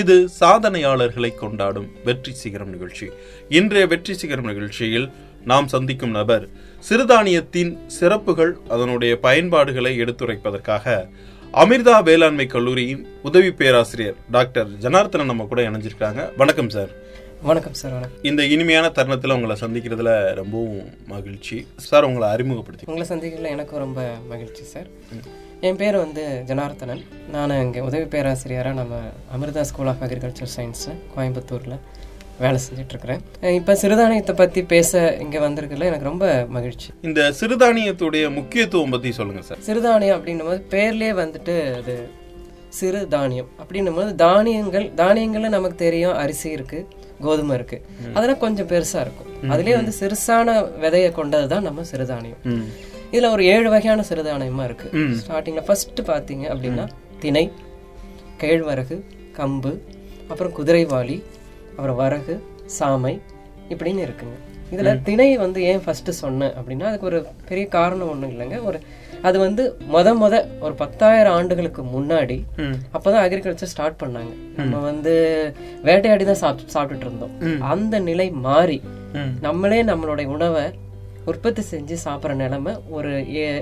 இது சாதனையாளர்களை கொண்டாடும் வெற்றி சிகரம் நிகழ்ச்சி. இன்றைய வெற்றி சிகரம் நிகழ்ச்சியில் நாம் சந்திக்கும் நபர் சிறுதானியத்தின் சிறப்புகள் அதனுடைய பயன்பாடுகளை எடுத்துரைப்பதற்காக அமிர்தா வேளாண்மை கல்லூரியின் உதவி பேராசிரியர் டாக்டர் ஜனார்த்தனன் நம்ம கூட இணைஞ்சிருக்காங்க. வணக்கம் சார். வணக்கம் சார் வணக்கம். இந்த இனிமையான தருணத்துல உங்களை சந்திக்கிறதுல ரொம்பவும் மகிழ்ச்சி. சார் உங்களை அறிமுகப்படுத்தி உங்களை சந்திக்கிறதுல எனக்கும் ரொம்ப மகிழ்ச்சி சார். என் பேர் வந்து ஜனார்த்தனன். நான் இங்கே உதவி பேராசிரியராக நம்ம அமிர்தா ஸ்கூல் ஆஃப் அக்ரிகல்ச்சர் சயின்ஸில் கோயம்புத்தூரில் வேலை செஞ்சிட்ருக்கிறேன். இப்போ சிறுதானியத்தை பற்றி பேச இங்கே வந்திருக்கல எனக்கு ரொம்ப மகிழ்ச்சி. இந்த சிறுதானியத்துடைய முக்கியத்துவம் பத்தி சொல்லுங்க சார். சிறுதானியம் அப்படின்னும் போது பேர்லேயே வந்துட்டு அது சிறு தானியம் அப்படின்னும் போது தானியங்கள் தானியங்கள்ல நமக்கு தெரியும் அரிசி இருக்கு கோதுமை இருக்கு. அதெல்லாம் கொஞ்சம் பெருசா இருக்கும். அதுலயே வந்து சிறுசான விதையை கொண்டது தான் நம்ம சிறுதானியம். இதுல ஒரு ஏழு வகையான சிறுதானியமா இருக்கு. ஸ்டார்டிங்ல ஃபர்ஸ்ட் பாத்தீங்க அப்படின்னா திணை கேழ்வரகு கம்பு அப்புறம் குதிரைவாளி அப்புறம் வரகு சாமை இப்படின்னு இருக்குங்க. இதுல திணை வந்து ஏன் ஃபர்ஸ்ட் சொன்னேன் அப்படின்னா அதுக்கு ஒரு பெரிய காரணம் ஒண்ணும் இல்லைங்க. ஒரு அது வந்து முத முத ஒரு பத்தாயிரம் ஆண்டுகளுக்கு முன்னாடி அப்பதான் அக்ரிகல்ச்சர் ஸ்டார்ட் பண்ணாங்க. நம்ம வந்து வேட்டையாடி தான் சாப்பிட்டு சாப்பிட்டுட்டு இருந்தோம். அந்த நிலை மாறி நம்மளே நம்மளுடைய உணவை உற்பத்தி செஞ்சு சாப்பிட்ற நிலைமை ஒரு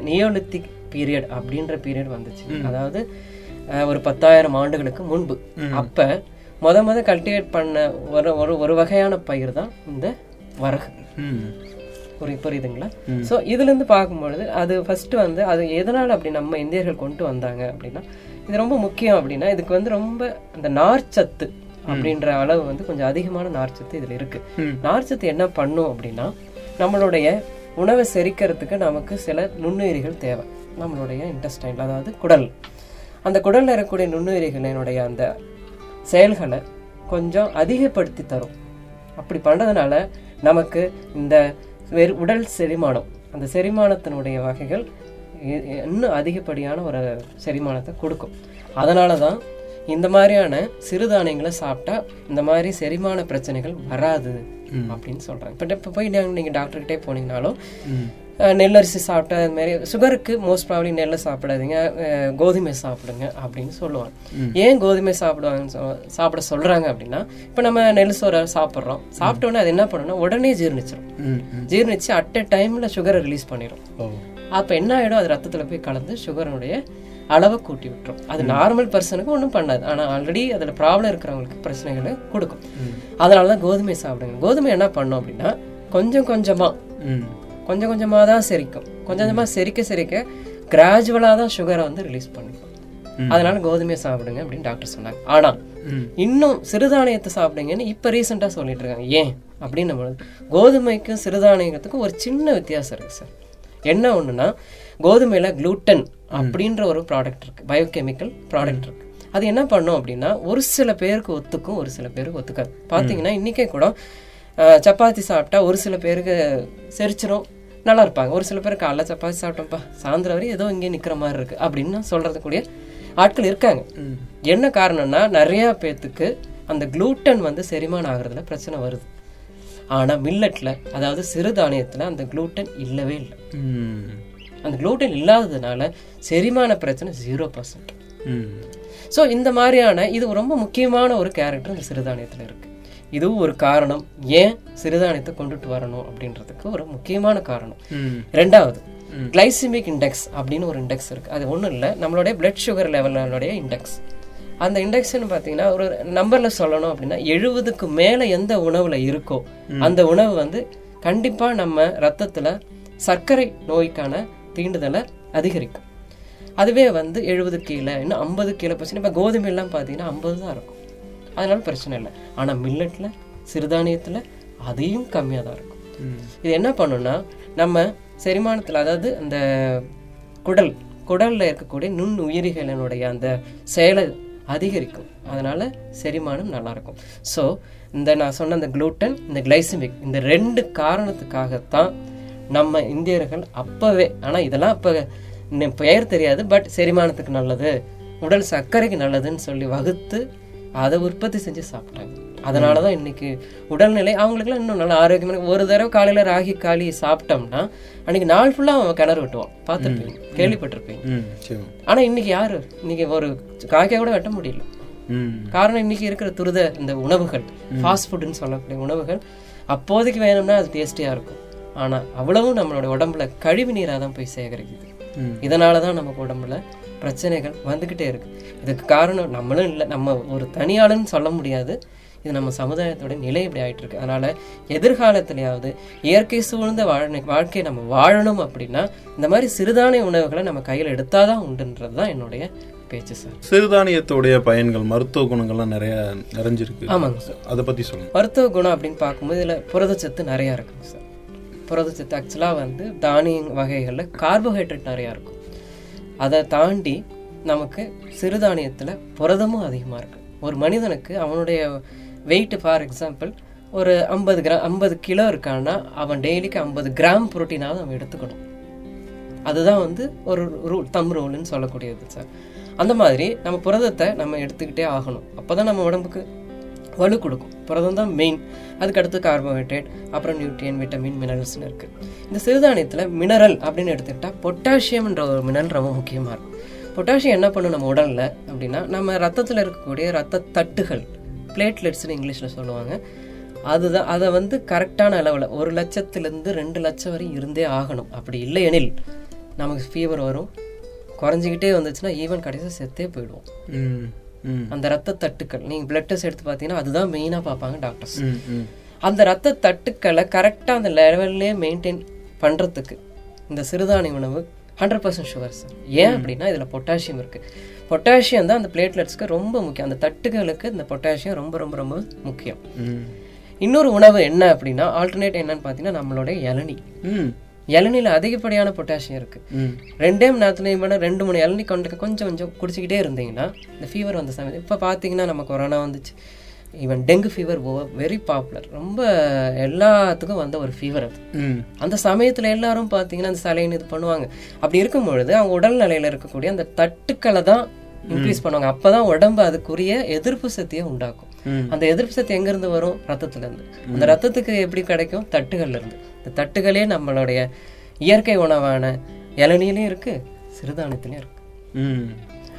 நியோலித்திக் பீரியட் அப்படின்ற பீரியட் வந்துச்சு. அதாவது ஒரு பத்தாயிரம் ஆண்டுகளுக்கு முன்பு. அப்ப முத முத கல்டிவேட் பண்ண ஒரு ஒரு ஒரு வகையான பயிர் தான் இந்த வரகு. ம். புரி புரியுதுங்களா? ஸோ இதுல இருந்து பார்க்கும்பொழுது அது ஃபர்ஸ்ட் வந்து அது எதனால அப்படி நம்ம இந்தியர்கள் கொண்டு வந்தாங்க அப்படின்னா இது ரொம்ப முக்கியம் அப்படின்னா இதுக்கு வந்து ரொம்ப அந்த நார்ச்சத்து அப்படின்ற அளவு வந்து கொஞ்சம் அதிகமான நார்ச்சத்து இதுல இருக்கு. நார்ச்சத்து என்ன பண்ணும் அப்படின்னா நம்மளுடைய உணவை செரிக்கிறதுக்கு நமக்கு சில நுண்ணுயிரிகள் தேவை. நம்மளுடைய இன்டெஸ்டைன் அதாவது குடல். அந்த குடலில் இருக்கக்கூடிய நுண்ணுயிரிகளினுடைய அந்த செயல்களை கொஞ்சம் அதிகப்படுத்தி தரும். அப்படி பண்ணுறதுனால நமக்கு இந்த வெறு உடல் செரிமானம் அந்த செரிமானத்தினுடைய வகைகள் இன்னும் அதிகப்படியான ஒரு செரிமானத்தை கொடுக்கும். அதனால தான் இந்த மாதிரியான சிறுதானியங்களை சாப்பிட்டா இந்த மாதிரி செரிமான பிரச்சனைகள் வராது. அப்படின்னு சொல்றாங்க. இப்போ இப்போ போய் நீங்க- நீங்க டாக்டர்கிட்டே போனீங்கனாலும் நெல்லரிசி சாப்பிட்டா அது மாதிரி சுகருக்கு மோஸ்ட் ப்ராப்ளி நெல்லை சாப்பிடாதீங்க கோதுமை சாப்பிடுங்க அப்படின்னு சொல்லுவாங்க. ஏன் கோதுமை சாப்பிடுவாங்கன்னு சாப்பிட சொல்றாங்க அப்படின்னா இப்போ நம்ம நெல் சோறை சாப்பிட்றோம் சாப்பிட்ட உடனே அது என்ன பண்ணுன்னா உடனே ஜீரணிச்சிடும் ஜீரணிச்சு அட் அ டைம்ல சுகரை ரிலீஸ் பண்ணிடும். அப்ப என்ன ஆயிடும்? அது ரத்தத்துல போய் கலந்து சுகருடைய அளவை கூட்டி விட்டுரும். அது நார்மல் பர்சனுக்கு ஒன்றும் பண்ணாது. ஆனா ஆல்ரெடி அதுல ப்ராப்ளம் இருக்கிறவங்களுக்கு பிரச்சனைகளை கொடுக்கும். அதனாலதான் கோதுமை சாப்பிடுங்க. கோதுமை என்ன பண்ணும் அப்படின்னா கொஞ்சம் கொஞ்சமா ம். கொஞ்சம் கொஞ்சமா தான் செரிக்கும். கொஞ்சம் கொஞ்சமா செரிக்க செரிக்க கிராஜுவலா தான் சுகரை வந்து ரிலீஸ் பண்ணிக்கும் அதனால கோதுமையை சாப்பிடுங்க அப்படின்னு டாக்டர் சொன்னாங்க. ஆனா இன்னும் சிறுதானியத்தை சாப்பிடுங்கன்னு இப்ப ரீசெண்டா சொல்லிட்டு இருக்காங்க. ஏன்? அப்படின்னு பொழுது கோதுமைக்கும் சிறுதானியத்துக்கும் ஒரு சின்ன வித்தியாசம் இருக்கு சார் என்ன ஒண்ணுன்னா கோதுமையில குளூட்டன் அப்படின்ற ஒரு ப்ராடக்ட் இருக்கு. பயோகெமிக்கல் ப்ராடக்ட் இருக்கு. அது என்ன பண்ணும் அப்படின்னா ஒரு சில பேருக்கு ஒத்துக்கும் ஒரு சில பேருக்கு ஒத்துக்காது. பாத்தீங்கன்னா இன்னைக்கே கூட சப்பாத்தி சாப்பிட்டா ஒரு சில பேருக்கு செரிச்சிரும் நல்லா இருப்பாங்க. ஒரு சில பேர் காலைல சப்பாத்தி சாப்பிட்டோம்ப்பா சாயந்தரம் வரையும் ஏதோ இங்கே நிக்கிற மாதிரி இருக்கு அப்படின்னு சொல்றதுக்கூடிய ஆட்கள் இருக்காங்க. என்ன காரணம்னா நிறைய பேத்துக்கு அந்த குளூட்டன் வந்து செரிமானம் ஆகுறதுல பிரச்சனை வருது. ஆனா மில்லட்ல அதாவது சிறுதானியத்துல அந்த குளூட்டன் இல்லவே இல்லை. அந்த குளூட்டன் இல்லாததுனால செரிமான பிரச்சனை ஜீரோ பர்சன்ட். ஸோ இந்த மாதிரியான இது ரொம்ப முக்கியமான ஒரு கேரக்டர் இந்த சிறுதானியத்தில் இருக்கு. இதுவும் ஒரு காரணம். ஏன் சிறுதானியத்தை கொண்டுட்டு வரணும் அப்படின்றதுக்கு ஒரு முக்கியமான காரணம். ரெண்டாவது கிளைசிமிக் இண்டெக்ஸ் அப்படின்னு ஒரு இண்டெக்ஸ் இருக்கு. அது ஒன்றும் இல்லை. நம்மளுடைய பிளட் சுகர் லெவலுடைய இண்டெக்ஸ் அந்த இண்டெக்ஸ்னு பார்த்தீங்கன்னா ஒரு நம்பர்ல சொல்லணும் அப்படின்னா எழுபதுக்கு மேலே எந்த உணவுல இருக்கோ அந்த உணவு வந்து கண்டிப்பா நம்ம ரத்தத்துல சர்க்கரை நோய்க்கான தீண்டுதலை அதிகரிக்கும். அதுவே வந்து எழுபது கீழே இன்னும் ஐம்பது கீழே போச்சுன்னா இப்போ கோதுமை எல்லாம் பார்த்தீங்கன்னா ஐம்பது தான் இருக்கும். அதனால பிரச்சனை இல்லை. ஆனால் மில்லட்ல சிறுதானியத்துல அதையும் கம்மியாக தான் இருக்கும். இது என்ன பண்ணுன்னா நம்ம செரிமானத்தில் அதாவது அந்த குடல் குடல்ல இருக்கக்கூடிய நுண் உயிரிகளினுடைய அந்த செயலை அதிகரிக்கும். அதனால செரிமானம் நல்லா இருக்கும். ஸோ இந்த நான் சொன்ன இந்த குளூட்டன் இந்த கிளைசிமிக் இந்த ரெண்டு காரணத்துக்காகத்தான் நம்ம இந்தியர்கள் அப்பவே ஆனா இதெல்லாம் இன்னும் பெயர் தெரியாது பட் செரிமானத்துக்கு நல்லது உடல் சர்க்கரைக்கு நல்லதுன்னு சொல்லி வகுத்து அதை உற்பத்தி செஞ்சு சாப்பிட்டாங்க. அதனாலதான் இன்னைக்கு உடல்நிலை அவங்களுக்குலாம் இன்னும் நல்லா ஆரோக்கியமான ஒரு தடவை காலையில ராகி காளி சாப்பிட்டோம்னா அன்னைக்கு நாள் ஃபுல்லா அவன் கிணறு வெட்டுவான் பார்த்துருப்பீங்க? கேள்விப்பட்டிருப்பீங்க? ம். சரி. ஆனா இன்னைக்கு யாரு? இன்னைக்கு ஒரு காக்கையை கூட வெட்ட முடியல. காரணம் இன்னைக்கு இருக்கிற துரித இந்த உணவுகள் ஃபாஸ்ட் ஃபுட்னு சொல்லக்கூடிய உணவுகள் அப்போதைக்கு வேணும்னா அது டேஸ்டியா இருக்கும். ஆனா அவ்வளவும் நம்மளோட உடம்புல கழிவு நீரா தான் போய் சேகரிக்குது. இதனால தான் நமக்கு உடம்புல பிரச்சனைகள் வந்துகிட்டே இருக்கு. இதுக்கு காரணம் நம்மளும் இல்லை நம்ம ஒரு தனியாளுன்னு சொல்ல முடியாது. இது நம்ம சமுதாயத்தோட நிலை இப்படி ஆயிட்டு இருக்கு. அதனால எதிர்காலத்திலேயாவது இயற்கை சூழ்ந்த வாழ வாழ்க்கையை நம்ம வாழணும் அப்படின்னா இந்த மாதிரி சிறுதானிய உணவுகளை நம்ம கையில் எடுத்தாதான் உண்டுன்றது தான் என்னுடைய பேச்சு சார். சிறுதானியத்துடைய பயன்கள் மருத்துவ குணங்கள்லாம் நிறைய நிறைஞ்சிருக்கு. ஆமாங்க சார். அதை பத்தி சொல்லுங்க. மருத்துவ குணம் அப்படின்னு பார்க்கும்போது இதில் புரதச்சத்து நிறையா இருக்குங்க சார். புரதச்சத்து ஆக்சுவலாக வந்து தானிய வகைகளில் கார்போஹைட்ரேட் நிறையா இருக்கும். அதை தாண்டி நமக்கு சிறுதானியத்தில் புரதமும் அதிகமாக இருக்கு. ஒரு மனிதனுக்கு அவனுடைய வெயிட் ஃபார் எக்ஸாம்பிள் ஒரு ஐம்பது கிராம் ஐம்பது கிலோ இருக்கான்னா அவன் டெய்லிக்கு ஐம்பது கிராம் புரோட்டீனாவது அவன் எடுத்துக்கணும். அதுதான் வந்து ஒரு ரூல் தம் ரூல்னு சொல்லக்கூடியது சார் அந்த மாதிரி நம்ம புரதத்தை நம்ம எடுத்துக்கிட்டே ஆகணும். அப்போ தான் நம்ம உடம்புக்கு வலு கொடுக்கும். புரதம் தான் மெயின் அதுக்கு அடுத்து கார்போஹைட்ரேட் அப்புறம் நியூட்ரியன் விட்டமின் மினரல்ஸ்னு இருக்குது இந்த சிறுதானியத்தில் மினரல் அப்படின்னு எடுத்துக்கிட்டால் பொட்டாசியம்ன்ற ஒரு மினரல் ரொம்ப முக்கியமாக இருக்கும். பொட்டாசியம் என்ன பண்ணும் நம்ம உடலில் அப்படின்னா நம்ம ரத்தத்தில் இருக்கக்கூடிய ரத்த தட்டுகள் பிளேட்லெட்ஸ்னு இங்கிலீஷில் சொல்லுவாங்க. அதுதான் அதை வந்து கரெக்டான அளவில் ஒரு லட்சத்துலேருந்து ரெண்டு லட்சம் வரை இருந்தே ஆகணும். அப்படி இல்லையெனில் நமக்கு ஃபீவர் வரும். குறைஞ்சிக்கிட்டே வந்துச்சுன்னா ஈவன் கடைசியாக செத்தே போயிடுவோம். அந்த ரத்த தட்டுக்கள். நீங்கள் பிளட் டெஸ்ட் எடுத்து பார்த்தீங்கன்னா அதுதான் மெயினாக பார்ப்பாங்க டாக்டர்ஸ். அந்த ரத்த தட்டுக்களை கரெக்டாக அந்த லெவல்லே மெயின்டைன் பண்ணுறதுக்கு இந்த சிறுதானிய உணவு ஹண்ட்ரட் பர்சன்ட் சுகர் சார் ஏன் அப்படின்னா இதில் பொட்டாசியம் இருக்குது பொட்டாசியம் தான் அந்த பிளேட்லெட்ஸ்க்கு ரொம்ப முக்கியம். அந்த தட்டுகளுக்கு இந்த பொட்டாசியம் ரொம்ப ரொம்ப ரொம்ப முக்கியம். இன்னொரு உணவு என்ன அப்படின்னா ஆல்டர்னேட் என்னன்னு பார்த்தீங்கன்னா நம்மளுடைய இளநீ. இளநில அதிகப்படியான பொட்டாசியம் இருக்கு. ம். ரெண்டே மணி நேரத்துலையும் வேணா ரெண்டு மணி இளநீ கொண்டு கொஞ்சம் கொஞ்சம் குடிச்சிக்கிட்டே இருந்தீங்கன்னா இந்த ஃபீவர் வந்த சமயம் இப்போ பார்த்தீங்கன்னா நம்ம கொரோனா வந்துச்சு. Even dengue fever very popular ரொம்ப எல்லாத்துக்கும் வந்த ஒரு ஃபீவர் அது. அந்த சமயத்துல எல்லாரும் பார்த்தீங்கன்னா அந்த சலைன் இது பண்ணுவாங்க. அப்படி இருக்கும் பொழுது அவங்க உடல்நிலையில இருக்கக்கூடிய அந்த தட்டுக்களை தான் இன்க்ரீஸ் பண்ணுவாங்க. அப்பதான் உடம்பு அதுக்குரிய எதிர்ப்பு சக்தியை உண்டாக்கும். அந்த எதிர்ப்பு சக்தி எங்க இருந்து வரும்? ரத்தத்துல இருந்து அந்த ரத்தத்துக்கு எப்படி கிடைக்கும்? தட்டுகள்ல இருந்து. இந்த தட்டுகளே நம்மளுடைய இயற்கை உணவான இளநீலையும் இருக்கு சிறுதானியத்திலையும் இருக்கு. ம்.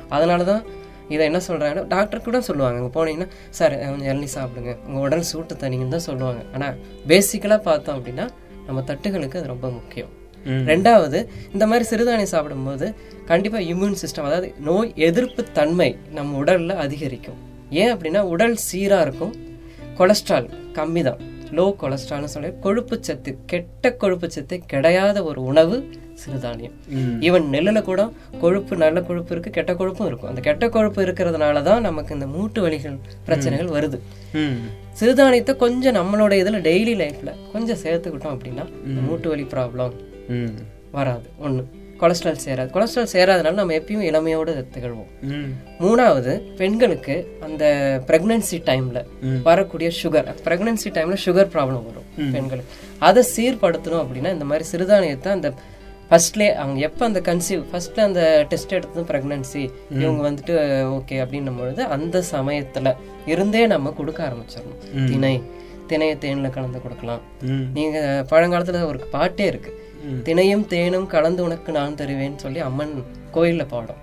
அதனாலதான் இதை என்ன சொல்றாங்கன்னா டாக்டர் கூட சொல்லுவாங்க. அங்க போனீங்கன்னா சார் கொஞ்சம் இளநீ சாப்பிடுங்க. உங்க உடல் சூட்டு தனிங்கன்னு தான் சொல்லுவாங்க. ஆனா பேசிக்கலா பார்த்தோம் அப்படின்னா நம்ம தட்டுகளுக்கு அது ரொம்ப முக்கியம். ரெண்டாவது இந்த மாதிரி சிறுதானியம் சாப்பிடும்போது கண்டிப்பா இம்யூன் சிஸ்டம் அதாவது நோய் எதிர்ப்பு தன்மை நம்ம உடல்ல அதிகரிக்கும். ஏன் அப்படின்னா உடல் சீரா இருக்கும் கொலஸ்ட்ரால் கம்மி தான் லோ கொலஸ்ட்ரால்னு சொல்லி கொழுப்பு சத்து கெட்ட கொழுப்பு சத்து கிடையாத ஒரு உணவு சிறுதானியம். ஈவன் நெல்லுல கூட கொழுப்பு நல்ல கொழுப்பு இருக்கு கெட்ட கொழுப்பும் இருக்கும். அந்த கெட்ட கொழுப்பு இருக்கிறதுனால தான் நமக்கு இந்த மூட்டு வலிகள் பிரச்சனைகள் வருது. சிறுதானியத்தை கொஞ்சம் நம்மளோட இதுல டெய்லி லைஃப்ல கொஞ்சம் சேர்த்துக்கிட்டோம் அப்படின்னா மூட்டு வலி ப்ராப்ளம். வராது. ஒண்ணு. கொலஸ்ட்ரால் சேராது. கொலஸ்ட்ரால் சேராதனால நம்ம எப்பயும் இளமையோடு திகழ்வோம். மூணாவது பெண்களுக்கு அந்த பிரெக்னன்சி டைம்ல வரக்கூடிய சுகர் பிரெக்னன்சி டைம்ல சுகர் ப்ராப்ளம் வரும் பெண்களுக்கு. அதை சீர்படுத்தணும் அப்படின்னா இந்த மாதிரி சிறுதானியத்தை அந்த ஃபர்ஸ்ட்லே அவங்க எப்போ அந்த கன்சீவ் ஃபர்ஸ்ட்ல அந்த டெஸ்ட் எடுத்ததும் பிரெக்னன்சி இவங்க வந்துட்டு ஓகே அப்படின்னும் பொழுது அந்த சமயத்துல இருந்தே நம்ம கொடுக்க ஆரம்பிச்சிடணும். திணை திணையை தேன்ல கலந்து கொடுக்கலாம். நீங்க பழங்காலத்துல ஒரு பாட்டே இருக்கு. திணையும் தேனும் கலந்து உனக்கு நான் தருவேன்னு சொல்லி அம்மன் கோயில்ல பாடும்.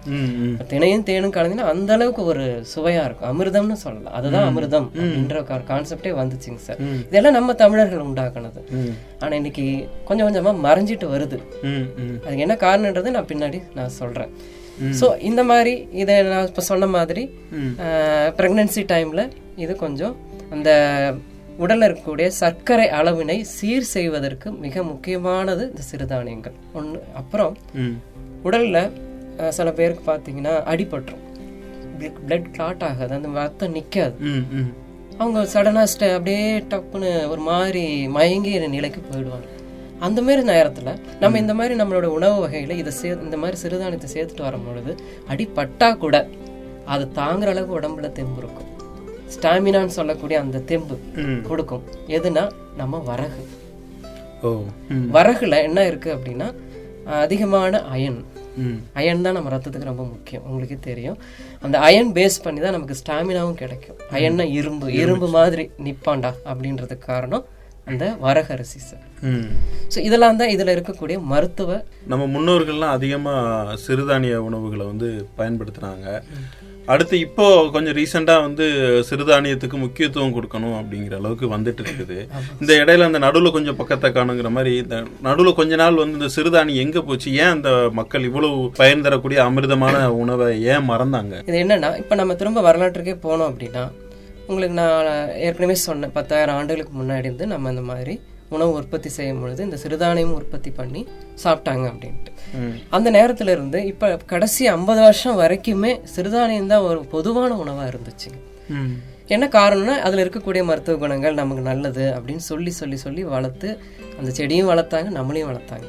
திணையும் தேனும் கலந்தீங்கன்னா அந்த அளவுக்கு ஒரு சுவையா இருக்கும். அமிர்தம்னு சொல்லலாம். அதுதான் அமிர்தம் அப்படின்ற கான்செப்டே வந்துச்சுங்க சார். இதெல்லாம் நம்ம தமிழர்கள் உண்டாக்குனது. ஆனா இன்னைக்கு கொஞ்சம் கொஞ்சமா மறைஞ்சிட்டு வருது. அதுக்கு என்ன காரணன்றது நான் பின்னாடி நான் சொல்றேன். சோ இந்த மாதிரி இதை நான் இப்ப சொன்ன மாதிரி பிரெக்னன்சி டைம்ல இது கொஞ்சம் அந்த உடல்ல இருக்கக்கூடிய சர்க்கரை அளவினை சீர் செய்வதற்கு மிக முக்கியமானது இந்த சிறுதானியங்கள். ஒண்ணு அப்புறம் உடல்ல சில பேருக்கு பார்த்தீங்கன்னா அடிபட்டுரும். பிளட் கிளாட் ஆகாது அந்த ரத்தம் ம் அவங்க சடனா ஸ்டே அப்படியே டப்புன்னு ஒரு மாதிரி மயங்கிற நிலைக்கு போயிடுவாங்க. அந்த மாதிரி நேரத்துல நம்ம இந்த மாதிரி நம்மளோட உணவு வகையில இதை சே இந்த மாதிரி சிறுதானியத்தை சேர்த்துட்டு வரும் பொழுது அடிபட்டா கூட அது தாங்குற அளவுக்கு உடம்புல தெம்பு இருக்கும். ஸ்டாமினான்னு சொல்லக்கூடிய அந்த தெம்பு. கொடுக்கும். எதுனா நம்ம வரகு. வரகுல என்ன இருக்கு அப்படின்னா அதிகமான அயன். அயன் தான் நம்ம ரத்தத்துக்கு ரொம்ப முக்கியம். உங்களுக்கே தெரியும். அந்த அயன் பேஸ் பண்ணி தான் நமக்கு ஸ்டாமினாவும் கிடைக்கும். அயன்னா இரும்பு. இரும்பு. மாதிரி நிப்பாண்டா அப்படின்றதுக்கு காரணம் அந்த வரகரிசி சார். ஸோ இதெல்லாம் தான் இதுல இருக்கக்கூடிய மருத்துவ நம்ம முன்னோர்கள்லாம் அதிகமா சிறுதானிய உணவுகளை வந்து பயன்படுத்துனாங்க. அடுத்து இப்போ கொஞ்சம் ரீசெண்டா வந்து சிறுதானியத்துக்கு முக்கியத்துவம் கொடுக்கணும் அப்படிங்கிற அளவுக்கு வந்துட்டு இருக்குது. இந்த இடையில அந்த நடுவில் கொஞ்சம் பக்கத்தை காணுங்கிற மாதிரி இந்த நடுவில் கொஞ்ச நாள் வந்து இந்த சிறுதானியம் எங்க போச்சு? ஏன் அந்த மக்கள் இவ்வளவு பயன் தரக்கூடிய அமிர்தமான உணவை ஏன் மறந்தாங்க? இது என்னன்னா இப்போ நம்ம திரும்ப வரலாற்றுக்கே போனோம் அப்படின்னா உங்களுக்கு நான் ஏற்கனவே சொன்னேன் பத்தாயிரம் ஆண்டுகளுக்கு முன்னாடி இருந்து நம்ம இந்த மாதிரி உணவு உற்பத்தி செய்யும் பொழுது இந்த சிறுதானியம் உற்பத்தி பண்ணி சாப்பிட்டாங்க அப்படின்ட்டு. அந்த நேரத்துல இருந்து இப்ப கடைசி ஐம்பது வருஷம் வரைக்குமே சிறுதானியம் தான் ஒரு பொதுவான உணவா இருந்துச்சுங்க. ம். என்ன காரணம்னா அதுல இருக்கக்கூடிய மருத்துவ குணங்கள் நமக்கு நல்லது அப்படின்னு சொல்லி சொல்லி சொல்லி வளர்த்து அந்த செடியும் வளர்த்தாங்க நம்மளையும் வளர்த்தாங்க.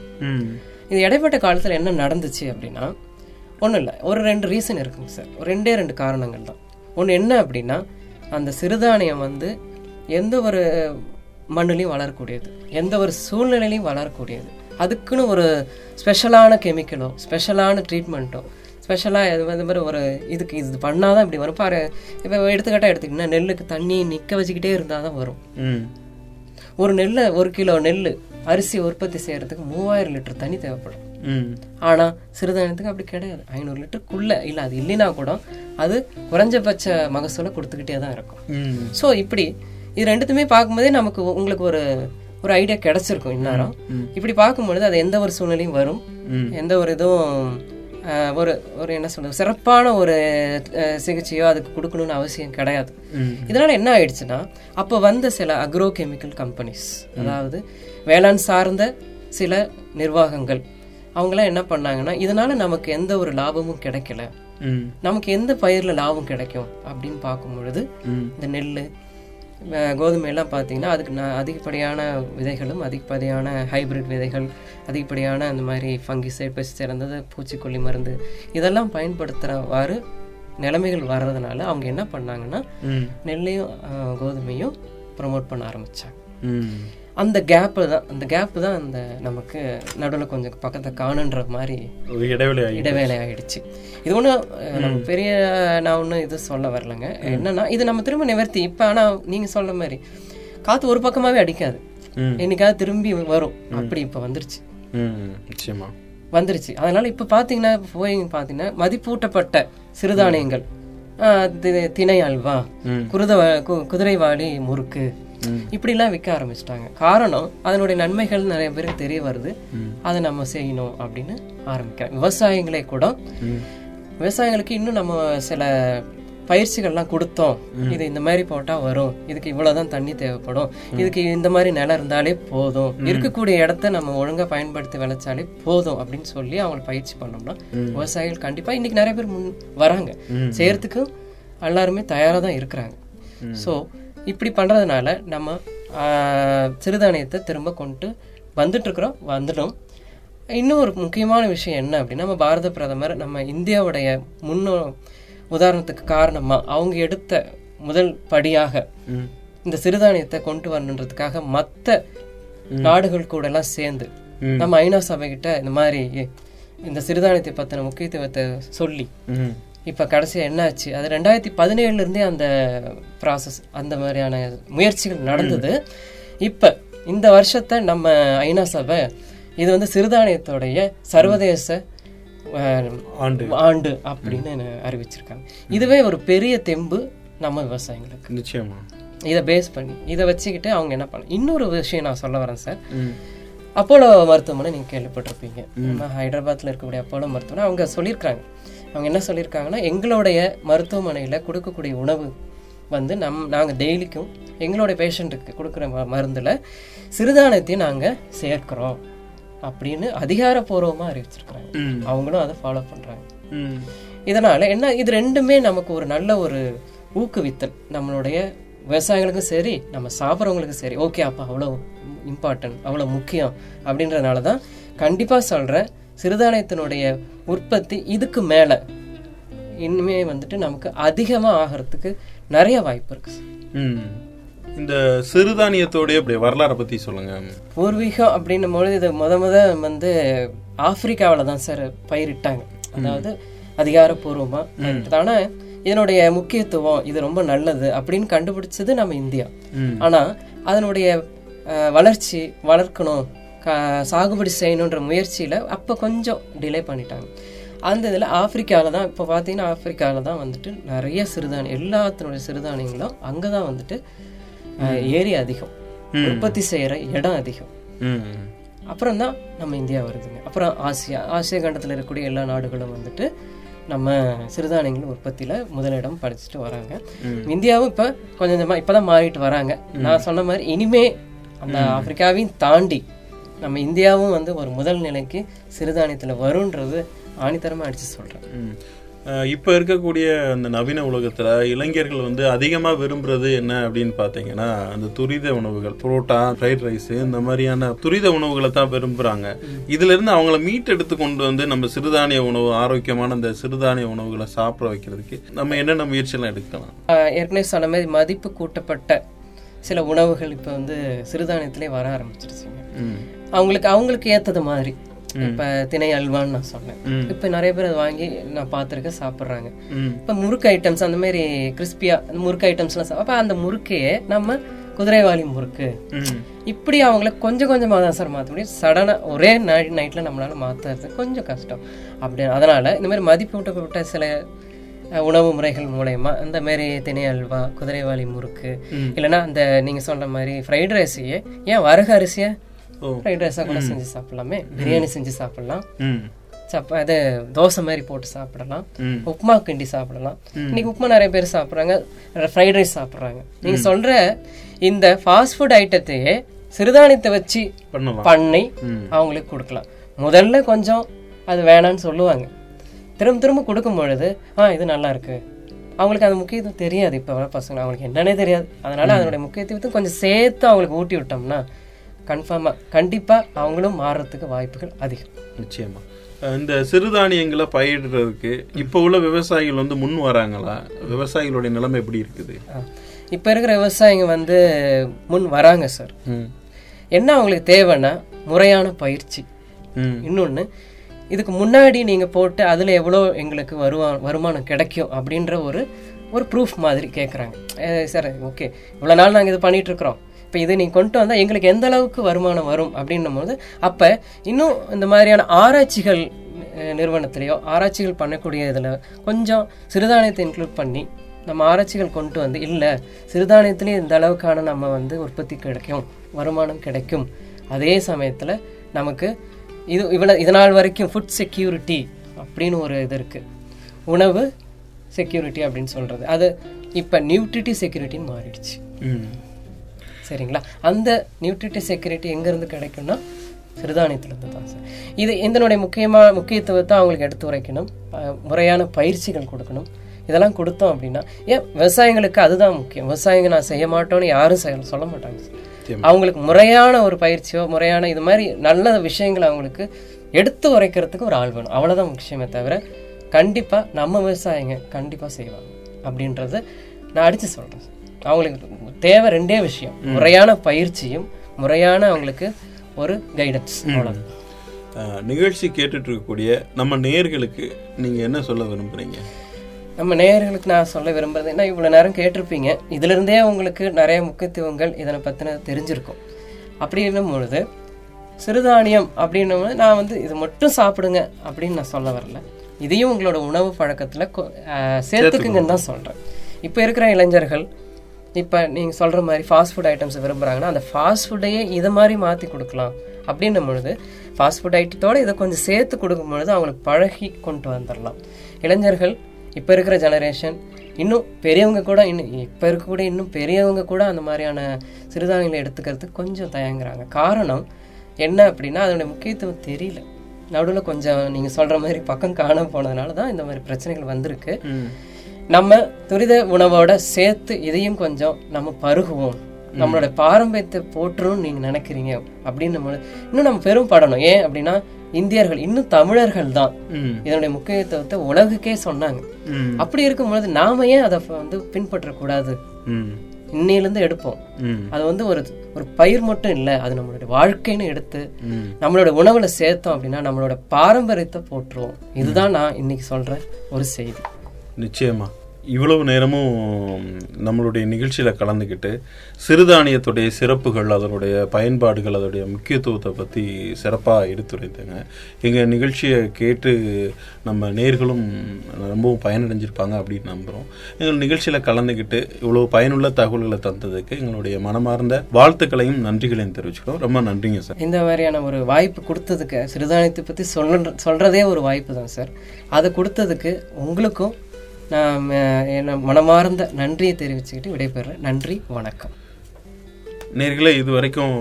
இது இடைப்பட்ட காலத்துல என்ன நடந்துச்சு அப்படின்னா ஒண்ணும் இல்லை. ஒரு ரெண்டு ரீசன் இருக்குங்க சார். ரெண்டே ரெண்டு காரணங்கள் தான். ஒன்று என்ன அப்படின்னா அந்த சிறுதானியம் வந்து எந்த ஒரு மண்ணுலையும் வளரக்கூடியது. எந்த ஒரு சூழ்நிலையிலையும் வளரக்கூடியது. அதுக்குன்னு ஒரு ஸ்பெஷலான கெமிக்கலோ ஸ்பெஷலான ட்ரீட்மெண்ட்டோ ஸ்பெஷலாக இது வந்து மாதிரி ஒரு இதுக்கு இது பண்ணாதான் இப்படி வரும். பாரு இப்போ எடுத்துக்கிட்டா எடுத்துக்கிட்டீங்கன்னா நெல்லுக்கு தண்ணி நிற்க வச்சுக்கிட்டே இருந்தால் தான் வரும். ம். ஒரு நெல்லை ஒரு கிலோ நெல் அரிசி உற்பத்தி செய்யறதுக்கு மூவாயிரம் லிட்டர் தண்ணி தேவைப்படும். ம். ஆனா சிறுதானியத்துக்கு அப்படி கிடையாது. ஐநூறு லிட்டருக்குள்ள இல்ல அது இல்லைன்னா கூட அது குறைஞ்சபட்ச மகசூலை கொடுத்துக்கிட்டே தான் இருக்கும். ம். சோ இப்படி இது ரெண்டுத்துமே பார்க்கும்போதே நமக்கு உங்களுக்கு ஒரு ஒரு ஐடியா கிடைச்சிருக்கும் இந்நேரம். இப்படி பார்க்கும்பொழுது அது எந்த ஒரு சூழ்நிலையும் வரும். எந்த ஒரு இதுவும் ஒரு ஒரு என்ன சொல்றது சிறப்பான ஒரு சிகிச்சையோ அதுக்கு கொடுக்கணும்னு அவசியம் கிடையாது. இதனால என்ன ஆயிடுச்சுன்னா அப்போ வந்த சில அக்ரோ கெமிக்கல் கம்பெனிஸ் அதாவது வேளாண் சார்ந்த சில நிர்வாகங்கள் அவங்களாம் என்ன பண்ணாங்கன்னா இதனால நமக்கு எந்த ஒரு லாபமும் கிடைக்கல. நமக்கு எந்த பயிர்ல லாபம் கிடைக்கும் அப்படின்னு பார்க்கும் பொழுது இந்த நெல் கோதுமை எல்லாம் பார்த்தீங்கன்னா அதுக்கு நான் அதிகப்படியான விதைகளும் அதிகப்படியான ஹைபிரிட் விதைகள் அதிகப்படியான அந்த மாதிரி ஃபங்கிசைட் பெஸ்டிசைட் இருந்தது பூச்சிக்கொல்லி மருந்து இதெல்லாம் பயன்படுத்துகிறவாறு நிலைமைகள் வர்றதுனால அவங்க என்ன பண்ணாங்கன்னா நெல்லையும் கோதுமையும் ப்ரொமோட் பண்ண ஆரம்பிச்சாங்க. ம். அந்த கேப்பு தான் அந்த கேப்பு தான் அந்த நமக்கு நடுவில் கொஞ்சம் பக்கத்தை காணுன்ற மாதிரி இடைவெளி இடைவேளை ஆயிடுச்சு இது ஒன்றும் நம்ம பெரிய நான் ஒன்றும் இது சொல்ல வரலங்க. என்னன்னா இது நம்ம திரும்ப நிவர்த்தி. இப்போ ஆனால் நீங்கள் சொல்ற மாதிரி காற்று ஒரு பக்கமாவே அடிக்காது. என்னைக்காவது திரும்பி வரும். அப்படி இப்போ வந்துருச்சு. நிச்சயமா. வந்துருச்சு. அதனால இப்போ பார்த்தீங்கன்னா போய் பார்த்தீங்கன்னா மதிப்பூட்டப்பட்ட சிறுதானியங்கள். திணை அல்வா குருத குதிரைவாளி முறுக்கு. இப்படிலாம் விற்க ஆரம்பிச்சிட்டாங்க. காரணம் அதனுடைய நன்மைகள் நிறைய பேருக்கு தெரிய வருது. அதை நம்ம செய்யணும் அப்படின்னு ஆரம்பிக்கிறேன் விவசாயிகளே கூட விவசாயிகளுக்கு இன்னும் நம்ம சில பயிற்சிகள்லாம் கொடுத்தோம். இது இந்த மாதிரி போட்டா வரும். இதுக்கு இவ்வளவுதான் தண்ணி தேவைப்படும். இதுக்கு இந்த மாதிரி நிலம் இருந்தாலே போதும். இருக்கக்கூடிய இடத்த நம்ம ஒழுங்கா பயன்படுத்தி விளைச்சாலே போதும் அப்படின்னு சொல்லி அவங்களை பயிற்சி பண்ணோம்னா விவசாயிகள் கண்டிப்பா இன்னைக்கு நிறைய பேர் முன் வராங்க. செய்யறதுக்கு எல்லாருமே தயாரா தான் இருக்கிறாங்க. சோ இப்படி பண்றதுனால நம்ம சிறுதானியத்தை திரும்ப கொண்டு வந்துட்டு இருக்கிறோம் வந்துடும் இன்னும் ஒரு முக்கியமான விஷயம் என்ன அப்படின்னா நம்ம பாரத பிரதமர் நம்ம இந்தியாவுடைய முன்னோ உதாரணத்துக்கு காரணமா அவங்க எடுத்த முதல் படியாக. இந்த சிறுதானியத்தை கொண்டு வரணுன்றதுக்காக மற்ற நாடுகள் கூட எல்லாம் சேர்ந்து நம்ம ஐநா சபைகிட்ட இந்த மாதிரி இந்த சிறுதானியத்தை பத்தின முக்கியத்துவத்தை சொல்லி இப்ப கடைசியா என்னாச்சு? அது ரெண்டாயிரத்தி பதினேழுல இருந்தே அந்த ப்ராசஸ் அந்த மாதிரியான முயற்சிகள் நடந்தது. இப்ப இந்த வருஷத்தை நம்ம ஐநா சபை இது வந்து சிறுதானியத்தோடைய சர்வதேச ஆண்டு. ஆண்டு அப்படின்னு அறிவிச்சிருக்காங்க. இதுவே ஒரு பெரிய தெம்பு நம்ம விவசாயிங்களுக்கு நிச்சயமா. இதை பேஸ் பண்ணி இதை வச்சுக்கிட்டு அவங்க என்ன பண்ண இன்னொரு விஷயம் நான் சொல்ல வரேன் சார். அப்போலோ மருத்துவமனை நீங்க கேள்விப்பட்டிருப்பீங்க. நம்ம ஹைதராபாத்ல இருக்கக்கூடிய அப்போலோ மருத்துவமனை அவங்க சொல்லியிருக்காங்க. அவங்க என்ன சொல்லியிருக்காங்கன்னா எங்களுடைய மருத்துவமனையில கொடுக்கக்கூடிய உணவு வந்து நம் நாங்க டெய்லிக்கும் எங்களுடைய பேஷண்ட்டுக்கு கொடுக்குற ம- மருந்துல சிறுதானியத்தையும் நாங்க சேர்க்கிறோம் அப்படின்னு அதிகாரப்பூர்வமா அறிவிச்சிருக்காங்க ம். அவங்களும் அதை ஃபாலோ பண்றாங்க. ம். இதனால என்ன இது ரெண்டுமே நமக்கு ஒரு நல்ல ஒரு ஊக்குவித்தல். நம்மளுடைய விவசாயிகளுக்கும் சரி நம்ம சாப்பிட்றவங்களுக்கும் சரி. ஓகே அப்போ அவ்வளோ இம்பார்ட்டன்ட் அவ்வளோ முக்கியம் அப்படின்றதுனால தான் கண்டிப்பாக சொல்கிறேன் சிறுதானியத்தினுடைய உற்பத்தி இதுக்கு மேலே. இனிமே வந்துட்டு நமக்கு அதிகமாக ஆகிறதுக்கு நிறைய வாய்ப்பு இருக்கு. இந்த சிறுதானியத்தோடைய அப்படி வரலாறை பத்தி சொல்லுங்க. பூர்வீகம் அப்படின்னும் பொழுது இது முத முத வந்து ஆப்பிரிக்காவில் தான் சார் பயிரிட்டாங்க அதாவது அதிகாரப்பூர்வமா பயிரிட்டது. ஆனா இதனுடைய முக்கியத்துவம் இது ரொம்ப நல்லது அப்படின்னு கண்டுபிடிச்சது நம்ம இந்தியா. ம். ஆனா அதனுடைய வளர்ச்சி வளர்க்கணும் சாகுபடி செய்யணுன்ற முயற்சியில அப்ப கொஞ்சம் டிலே பண்ணிட்டாங்க. அந்த இதுல ஆப்பிரிக்கால தான் இப்போ பார்த்தீங்கன்னா ஆப்பிரிக்கால தான் வந்துட்டு நிறைய சிறுதானியம் எல்லாத்தினுடைய சிறுதானியங்களும் அங்கதான் வந்துட்டு அஹ், ஏரி அதிகம். உற்பத்தி செய்யற இடம் அதிகம். அப்புறம் தான் நம்ம இந்தியா வருதுங்க. அப்புறம் ஆசியா ஆசிய கண்டத்தில் இருக்கக்கூடிய எல்லா நாடுகளும் வந்துட்டு நம்ம சிறுதானியங்கள் உற்பத்தியில முதலிடம் படிச்சுட்டு வராங்க. இந்தியாவும் இப்ப கொஞ்சம் கொஞ்சமா இப்பதான் மாறிட்டு வராங்க. நான் சொன்ன மாதிரி இனிமே அந்த ஆப்பிரிக்காவையும் தாண்டி நம்ம இந்தியாவும் வந்து ஒரு முதல் நிலைக்கு சிறுதானியத்துல வரும்ன்றது ஆணித்தரமா அடிச்சு சொல்றேன். ம். அஹ், இப்ப இருக்கக்கூடிய அந்த நவீன உலகத்துல இளைஞர்கள் வந்து அதிகமா விரும்புறது என்ன அப்படின்னு பாத்தீங்கன்னா அந்த துரித உணவுகள் புரோட்டா ஃப்ரைட் ரைஸ் இந்த மாதிரியான துரித உணவுகளை தான் விரும்புறாங்க. இதுல இருந்து அவங்கள மீட்டெடுத்து கொண்டு வந்து நம்ம சிறுதானிய உணவு ஆரோக்கியமான அந்த சிறுதானிய உணவுகளை சாப்பிட வைக்கிறதுக்கு நம்ம என்னென்ன முயற்சியெல்லாம் எடுக்கலாம்? ஏற்கனவே சொன்ன மாதிரி மதிப்பு கூட்டப்பட்ட சில உணவுகள் இப்ப வந்து சிறுதானியத்திலே வர ஆரம்பிச்சிருச்சுங்க. அவங்களுக்கு அவங்களுக்கு ஏத்தது மாதிரி இப்ப திணை அல்வான்னு நான் சொன்னேன். இப்ப நிறைய பேர் அதை வாங்கி நான் பார்த்துருக்கேன் சாப்பிட்றாங்க. இப்ப முறுக்கு ஐட்டம்ஸ் அந்த மாதிரி கிறிஸ்பியா முறுக்கு ஐட்டம்ஸ்லாம் சாப்பிட அப்ப அந்த முறுக்கையே நம்ம குதிரைவாலி முறுக்கு. இப்படி அவங்கள கொஞ்சம் கொஞ்சமா தான் சார் மாற்ற முடியும் சடனா ஒரே நைட் நைட்ல நம்மளால மாத்துறது கொஞ்சம் கஷ்டம் அப்படி அதனால இந்த மாதிரி மதிப்பூட்டப்பட்ட சில உணவு முறைகள் மூலயமா இந்த மாதிரி திணை அல்வா குதிரைவாலி முறுக்கு இல்லைன்னா அந்த நீங்க சொல்ற மாதிரி ஃப்ரைட் ரைஸையே ஏன் வரகு அரிசியை. ஃப்ரைட் ரைஸாக கூட செஞ்சு சாப்பிடலாமே. பிரியாணி செஞ்சு சாப்பிடலாம். சப்ப அது தோசை மாதிரி போட்டு சாப்பிடலாம். உப்புமா கிண்டி சாப்பிடலாம். இன்னைக்கு உப்புமா நிறைய பேர் சாப்பிட்றாங்க ஃப்ரைட் ரைஸ் சாப்பிட்றாங்க. நீங்க சொல்ற இந்த ஃபாஸ்ட் ஃபுட் ஐட்டத்தையே சிறுதானியத்தை வச்சு பண்ணி. அவங்களுக்கு கொடுக்கலாம். முதல்ல கொஞ்சம் அது வேணான்னு சொல்லுவாங்க. திரும்ப திரும்ப கொடுக்கும் பொழுது ஆ இது நல்லா இருக்கு அவங்களுக்கு அந்த முக்கியத்துவம் தெரியாது இப்போ வர பசங்க. அவங்களுக்கு என்னன்னே தெரியாது. அதனால அதனுடைய முக்கியத்துவத்தை கொஞ்சம் சேர்த்து அவங்களுக்கு ஊட்டி விட்டோம்னா கன்ஃபார்மாக கண்டிப்பாக அவங்களும் மாறுறதுக்கு வாய்ப்புகள் அதிகம். நிச்சயமா. அஹ் இந்த சிறுதானியங்களை பயிரிடுறதுக்கு இப்போ உள்ள விவசாயிகள் வந்து முன் வராங்களா? விவசாயிகளுடைய நிலைமை எப்படி இருக்குது? இப்போ இருக்கிற விவசாயிங்க வந்து முன் வராங்க சார். என்ன அவங்களுக்கு தேவைன்னா முறையான பயிற்சி. இன்னொன்று இதுக்கு முன்னாடி நீங்கள் போட்டு அதில் எவ்வளோ எங்களுக்கு வருவா வருமானம் கிடைக்கும் அப்படின்ற ஒரு ஒரு ப்ரூஃப் மாதிரி கேட்குறாங்க சார் ஓகே இவ்வளோ நாள் நாங்கள் இது பண்ணிகிட்ருக்குறோம் இப்போ இதை நீங்கள் கொண்டு வந்தால் எங்களுக்கு எந்த அளவுக்கு வருமானம் வரும் அப்படின்னும் போது அப்போ இன்னும் இந்த மாதிரியான ஆராய்ச்சிகள் நிறுவனத்திலேயோ ஆராய்ச்சிகள் பண்ணக்கூடிய இதில் கொஞ்சம் சிறுதானியத்தை இன்க்ளூட் பண்ணி நம்ம ஆராய்ச்சிகள் கொண்டு வந்து இல்லை சிறுதானியத்திலே இந்த அளவுக்கான நம்ம வந்து உற்பத்தி கிடைக்கும் வருமானம் கிடைக்கும். அதே சமயத்தில் நமக்கு இது இவ்வளோ இதனால் வரைக்கும் ஃபுட் செக்யூரிட்டி அப்படின்னு ஒரு இது இருக்குது உணவு செக்யூரிட்டி அப்படின்னு சொல்கிறது அது இப்போ நியூட்ரிட்டி செக்யூரிட்டின்னு மாறிடுச்சு. சரிங்களா? அந்த நியூட்ரிட்டி செக்யூரிட்டி எங்கேருந்து கிடைக்கும்னா சிறுதானியத்துலேருந்து தான் சார். இது இதனுடைய முக்கியமாக முக்கியத்துவத்தை அவங்களுக்கு எடுத்து உரைக்கணும். முறையான பயிற்சிகள் கொடுக்கணும். இதெல்லாம் கொடுத்தோம் அப்படின்னா ஏன் விவசாயிங்களுக்கு அதுதான் முக்கியம். விவசாயிங்க நான் செய்ய மாட்டோம்னு யாரும் சொல்ல மாட்டாங்க சார். அவங்களுக்கு முறையான ஒரு பயிற்சியோ முறையான இது மாதிரி நல்ல விஷயங்களை அவங்களுக்கு எடுத்து உரைக்கிறதுக்கு ஒரு ஆள் வேணும். அவ்வளவுதான் முக்கியமே தவிர கண்டிப்பா நம்ம விவசாயிங்க கண்டிப்பா செய்வாங்க. அப்படின்றத நான் அடிச்சு சொல்றேன். அவங்களுக்கு தேவை ரெண்டே விஷயம். முறையான பயிற்சியும் முறையான அவங்களுக்கு ஒரு கைடன்ஸ் அவ்வளவுதான். அஹ், நிகழ்ச்சி கேட்டுட்டு இருக்கக்கூடிய நம்ம நேயர்களுக்கு நீங்க என்ன சொல்ல விரும்புறீங்க? நம்ம நேயர்களுக்கு நான் சொல்ல விரும்புறதுன்னா என்ன? நேரம் கேட்டிருப்பீங்க. இதுலிருந்தே உங்களுக்கு நிறைய முக்கியத்துவங்கள் இதனை பற்றின தெரிஞ்சிருக்கும். அப்படின்னும் பொழுது சிறுதானியம் அப்படின்னும் நான் வந்து இது மட்டும் சாப்பிடுங்க அப்படின்னு நான் சொல்ல வரல. இதையும் உங்களோட உணவு பழக்கத்தில் சேர்த்துக்குங்கன்னு தான் சொல்கிறேன் இப்போ இருக்கிற இளைஞர்கள் இப்போ நீங்கள் சொல்கிற மாதிரி ஃபாஸ்ட் ஃபுட் ஐட்டம்ஸ் விரும்புகிறாங்கன்னா அந்த ஃபாஸ்ட் ஃபுட்டையே இதை மாதிரி மாற்றி கொடுக்கலாம் அப்படின்னும் பொழுது ஃபாஸ்ட் ஃபுட் ஐட்டத்தோடு இதை கொஞ்சம் சேர்த்து கொடுக்கும் பொழுது அவங்களுக்கு பழகி கொண்டு வந்துடலாம் இளைஞர்கள் இப்போ இருக்கிற ஜெனரேஷன் இன்னும் பெரியவங்க கூட இன்னும் இப்போ இருக்கக்கூடிய இன்னும் பெரியவங்க கூட அந்த மாதிரியான சிறுதானியங்களை எடுத்துக்கிறதுக்கு கொஞ்சம் தயங்குறாங்க. காரணம் என்ன அப்படின்னா அதனுடைய முக்கியத்துவம் தெரியல. நடுவில் கொஞ்சம் நீங்கள் சொல்கிற மாதிரி பக்கம் காணாம போனதுனால தான் இந்த மாதிரி பிரச்சனைகள் வந்திருக்கு. நம்ம துரித உணவோட சேர்த்து இதையும் கொஞ்சம் நம்ம பருகுவோம். நம்மளோட பாரம்பரியத்தை போற்றுன்னு நீங்க நினைக்கிறீங்க அப்படின்னு நம்ம இன்னும் நம்ம பெரும்படணும் ஏன் அப்படின்னா இந்தியர்கள் இன்னும் தமிழர்கள் தான். இதனுடைய முக்கியத்துவத்தை உலகுக்கே சொன்னாங்க. அப்படி இருக்கும்பொழுது நாம ஏன் அதை வந்து பின்பற்றக்கூடாது ம். இன்னையிலேருந்து எடுப்போம். அது வந்து ஒரு ஒரு பயிர் மட்டும் இல்லை அது நம்மளுடைய வாழ்க்கைன்னு எடுத்து. நம்மளோட உணவுல சேர்த்தோம் அப்படின்னா நம்மளோட பாரம்பரியத்தை போற்றுவோம் இதுதான் நான் இன்னைக்கு சொல்ற ஒரு செய்தி நிச்சயமா இவ்வளவு நேரமும் நம்மளுடைய நிகழ்ச்சியில் கலந்துக்கிட்டு சிறுதானியத்துடைய சிறப்புகள் அதனுடைய பயன்பாடுகள் அதனுடைய முக்கியத்துவத்தை பற்றி சிறப்பாக எடுத்துரைத்தேங்க. எங்கள் நிகழ்ச்சியை கேட்டு நம்ம நேர்களும் ரொம்பவும் பயனடைஞ்சிருப்பாங்க அப்படின்னு நம்புகிறோம் எங்கள் நிகழ்ச்சியில் கலந்துக்கிட்டு இவ்வளோ பயனுள்ள தகவல்களை தந்ததுக்கு எங்களுடைய மனமார்ந்த வாழ்த்துக்களையும் நன்றிகளையும் தெரிவிச்சுக்கிறோம். ரொம்ப நன்றிங்க சார். இந்த மாதிரியான ஒரு வாய்ப்பு கொடுத்ததுக்கு சிறுதானியத்தை பற்றி சொல்ற சொல்கிறதே ஒரு வாய்ப்பு தான் சார். அதை கொடுத்ததுக்கு உங்களுக்கும் நான் என்ன மனமார்ந்த நன்றியை தெரிவிச்சுக்கிட்டு விடைபெறுறேன். நன்றி வணக்கம். நேர்களே இது வரைக்கும்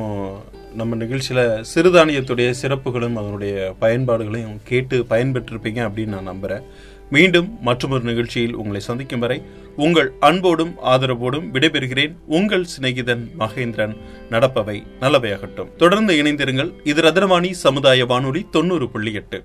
நம்ம நிகழ்ச்சியில் சிறுதானியத்துடைய சிறப்புகளும் அதனுடைய பயன்பாடுகளையும் கேட்டு பயன்பெற்றிருப்பீங்க அப்படின்னு நான் நம்புகிறேன் மீண்டும் மற்றொரு நிகழ்ச்சியில் உங்களை சந்திக்கும் வரை உங்கள் அன்போடும் ஆதரவோடும் விடைபெறுகிறேன். உங்கள் சிநேகிதன் மகேந்திரன் நடப்பவை நல்லவையாகட்டும். தொடர்ந்து இணைந்திருங்கள். இது ரத்னவாணி சமுதாய வானொலி தொண்ணூறு புள்ளி எட்டு.